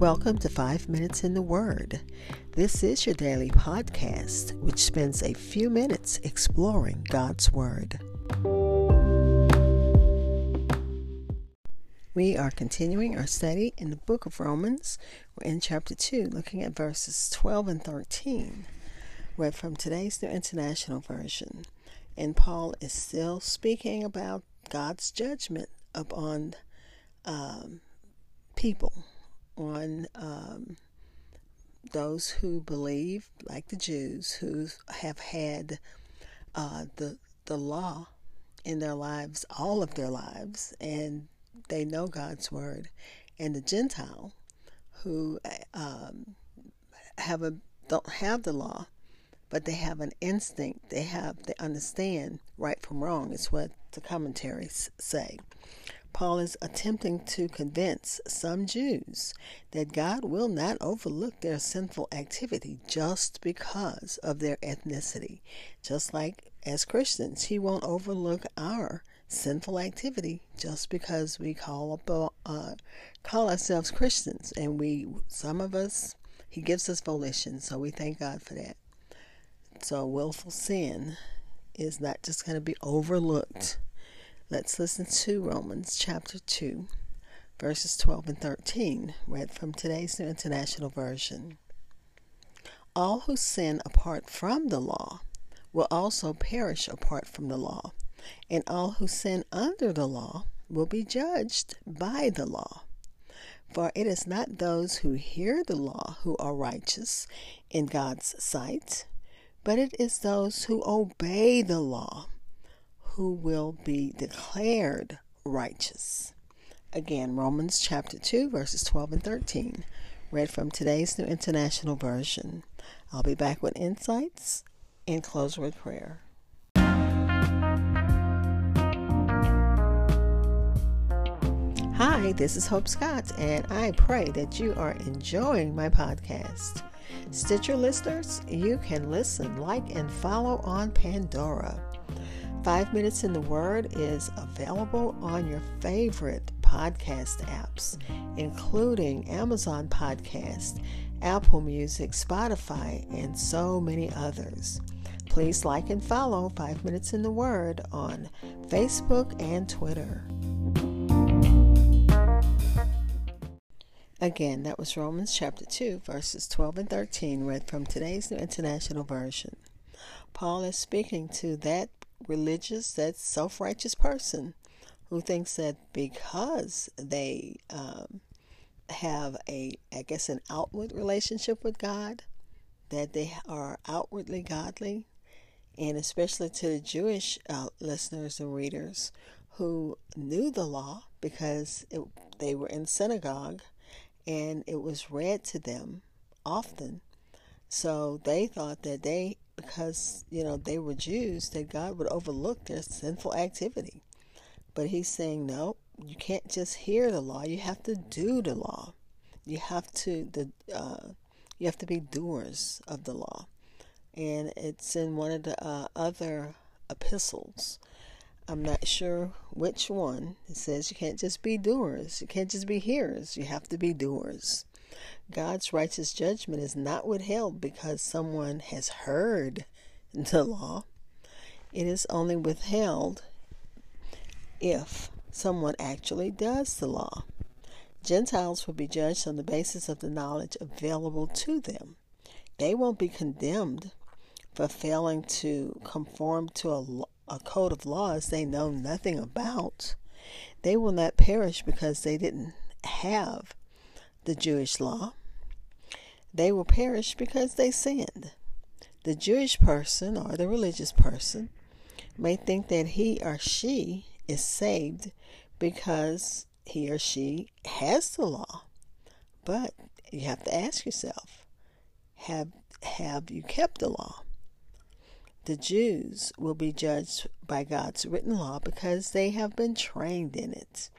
Welcome to Five Minutes in the Word. This is your daily podcast, which spends a few minutes exploring God's Word. We are continuing our study in the book of Romans. We're in chapter 2, looking at verses 12 and 13, read from today's New International Version. And Paul is still speaking about God's judgment upon um, people on um, those who believe, like the Jews, who have had uh, the the law in their lives all of their lives, and they know God's word, and the Gentile who um, have a don't have the law, but they have an instinct. They have they understand right from wrong. Is what the commentaries say. Paul is attempting to convince some Jews that God will not overlook their sinful activity just because of their ethnicity. Just like as Christians, He won't overlook our sinful activity just because we call up, uh, call ourselves Christians, and we some of us He gives us volition, so we thank God for that. So willful sin is not just going to be overlooked Let's listen to Romans chapter 2, verses 12 and 13, read from today's New International Version. All who sin apart from the law will also perish apart from the law, and all who sin under the law will be judged by the law. For it is not those who hear the law who are righteous in God's sight, but it is those who obey the law who will be declared righteous. Again, Romans chapter 2, verses 12 and 13, read from today's New International Version. I'll be back with insights and close with prayer. Hi, this is Hope Scott, and I pray that you are enjoying my podcast. Stitcher listeners, you can listen, like, and follow on Pandora. Five Minutes in the Word is available on your favorite podcast apps, including Amazon Podcast, Apple Music, Spotify, and so many others. Please like and follow Five Minutes in the Word on Facebook and Twitter. Again, that was Romans chapter 2, verses 12 and 13, read from today's New International Version. Paul is speaking to that religious, that self righteous person who thinks that because they um, have a, I guess, an outward relationship with God, that they are outwardly godly, and especially to the Jewish uh, listeners and readers who knew the law because it, they were in synagogue and it was read to them often. So they thought that they because you know they were Jews that God would overlook their sinful activity. But he's saying no, you can't just hear the law. You have to do the law. You have to the uh, you have to be doers of the law, and it's in one of the uh, other epistles. I'm not sure which one. It says you can't just be doers. You can't just be hearers. You have to be doers. God's righteous judgment is not withheld because someone has heard the law. It is only withheld if someone actually does the law. Gentiles will be judged on the basis of the knowledge available to them. They won't be condemned for failing to conform to a, a code of laws they know nothing about. They will not perish because they didn't have the Jewish law. They will perish because they sinned. The Jewish person or the religious person may think that he or she is saved because he or she has the law. But you have to ask yourself, have have you kept the law? The Jews will be judged by God's written law because they have been trained in it.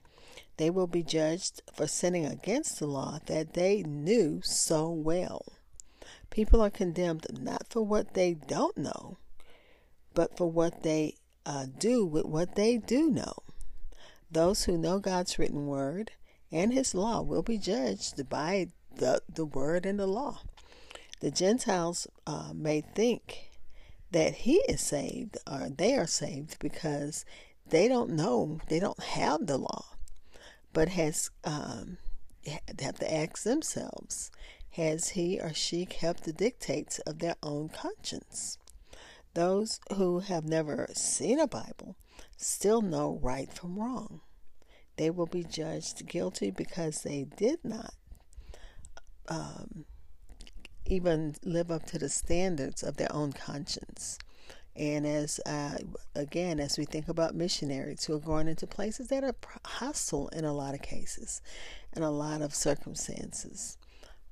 They will be judged for sinning against the law that they knew so well. People are condemned not for what they don't know, but for what they uh, do with what they do know. Those who know God's written word and His law will be judged by the, the word and the law. The Gentiles uh, may think that he is saved or they are saved because they don't know, they don't have the law, but has um, have to ask themselves, has he or she kept the dictates of their own conscience? Those who have never seen a Bible still know right from wrong. They will be judged guilty because they did not um, even live up to the standards of their own conscience. And as uh, again, as we think about missionaries who are going into places that are hostile in a lot of cases, in a lot of circumstances,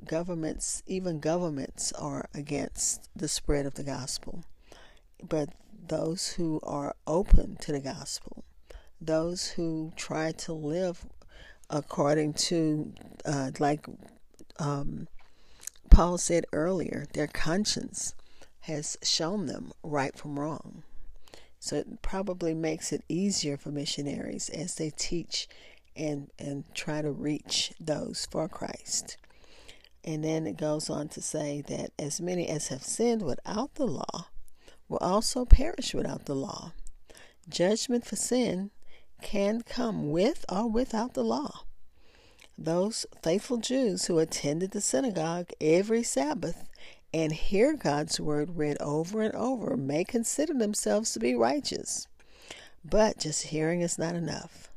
governments, even governments, are against the spread of the gospel. But those who are open to the gospel, those who try to live according to, uh, like um, Paul said earlier, their conscience has shown them right from wrong. So it probably makes it easier for missionaries as they teach and, and try to reach those for Christ. And then it goes on to say that as many as have sinned without the law will also perish without the law. Judgment for sin can come with or without the law. Those faithful Jews who attended the synagogue every Sabbath and hear God's word read over and over may consider themselves to be righteous. But just hearing is not enough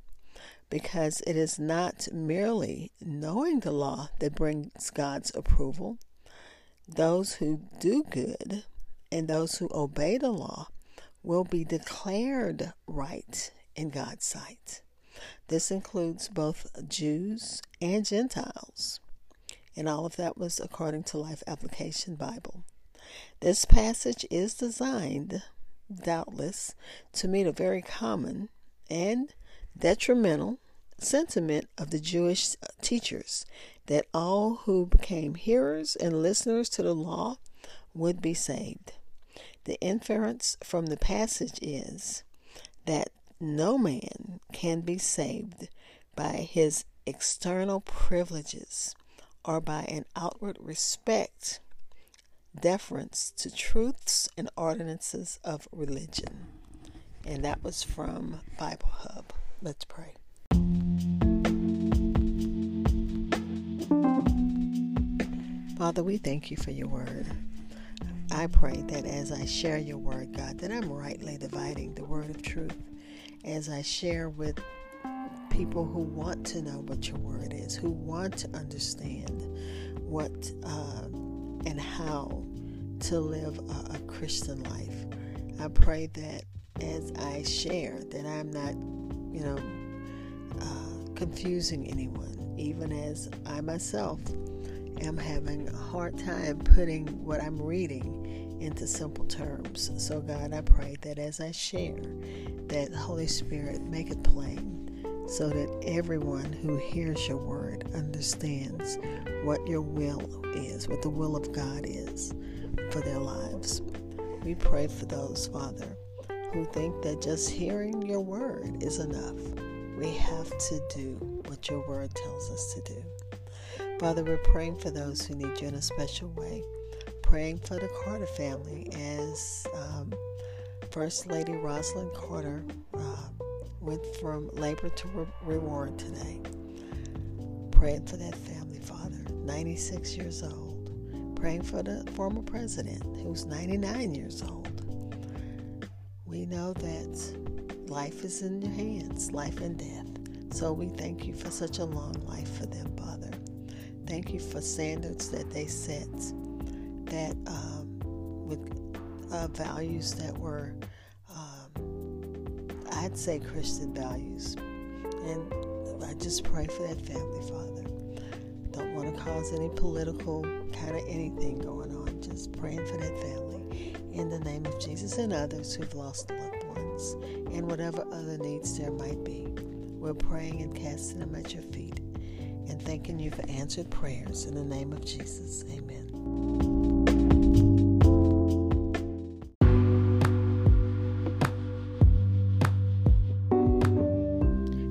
because it is not merely knowing the law that brings God's approval. Those who do good and those who obey the law will be declared right in God's sight. This includes both Jews and Gentiles and all of that was according to Life Application Bible. This passage is designed, doubtless, to meet a very common and detrimental sentiment of the Jewish uh, teachers that all who became hearers and listeners to the law would be saved. The inference from the passage is that no man can be saved by his external privileges or by an outward respect, deference to truths and ordinances of religion. And that was from Bible Hub. Let's pray. Father, we thank you for your word. I pray that as I share your word, God, that I'm rightly dividing the word of truth as I share with people who want to know what your word is, who want to understand what uh, and how to live a, a Christian life. I pray that as I share, that I'm not, you know, uh, confusing anyone, even as I myself am having a hard time putting what I'm reading into simple terms. So, God, I pray that as I share, that Holy Spirit make it plain so that everyone who hears your word understands what your will is, what the will of God is for their lives. We pray for those, Father, who think that just hearing your word is enough. We have to do what your word tells us to do. Father, we're praying for those who need you in a special way. Praying for the Carter family as um, First Lady Rosalynn Carter uh, went from labor to re- reward today. Praying for that family, Father, 96 years old. Praying for the former president, who's 99 years old. We know that life is in your hands, life and death. So we thank you for such a long life for them, Father. Thank you for standards that they set that um, with uh, values that were I'd say Christian values. And I just pray for that family, Father. Don't want to cause any political kind of anything going on. Just praying for that family in the name of Jesus and others who've lost loved ones and whatever other needs there might be. We're praying and casting them at your feet and thanking you for answered prayers in the name of Jesus. Amen.